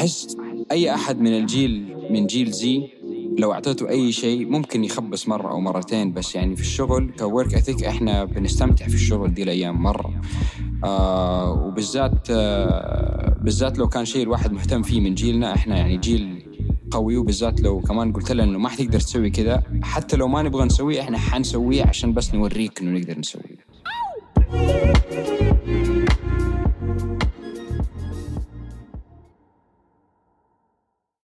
أحس أي أحد من الجيل من جيل زي لو أعطيته أي شيء ممكن يخبص مرة أو مرتين بس يعني في الشغل كورك اثيك إحنا بنستمتع في الشغل دي الأيام مرة. آه وبالذات آه بالذات لو كان شيء الواحد مهتم فيه من جيلنا إحنا يعني جيل قوي وبالذات لو كمان قلت له إنه ما حتقدر تسوي كذا حتى لو ما نبغى نسويه إحنا حنسويه عشان بس نوريك إنه نقدر نسويه.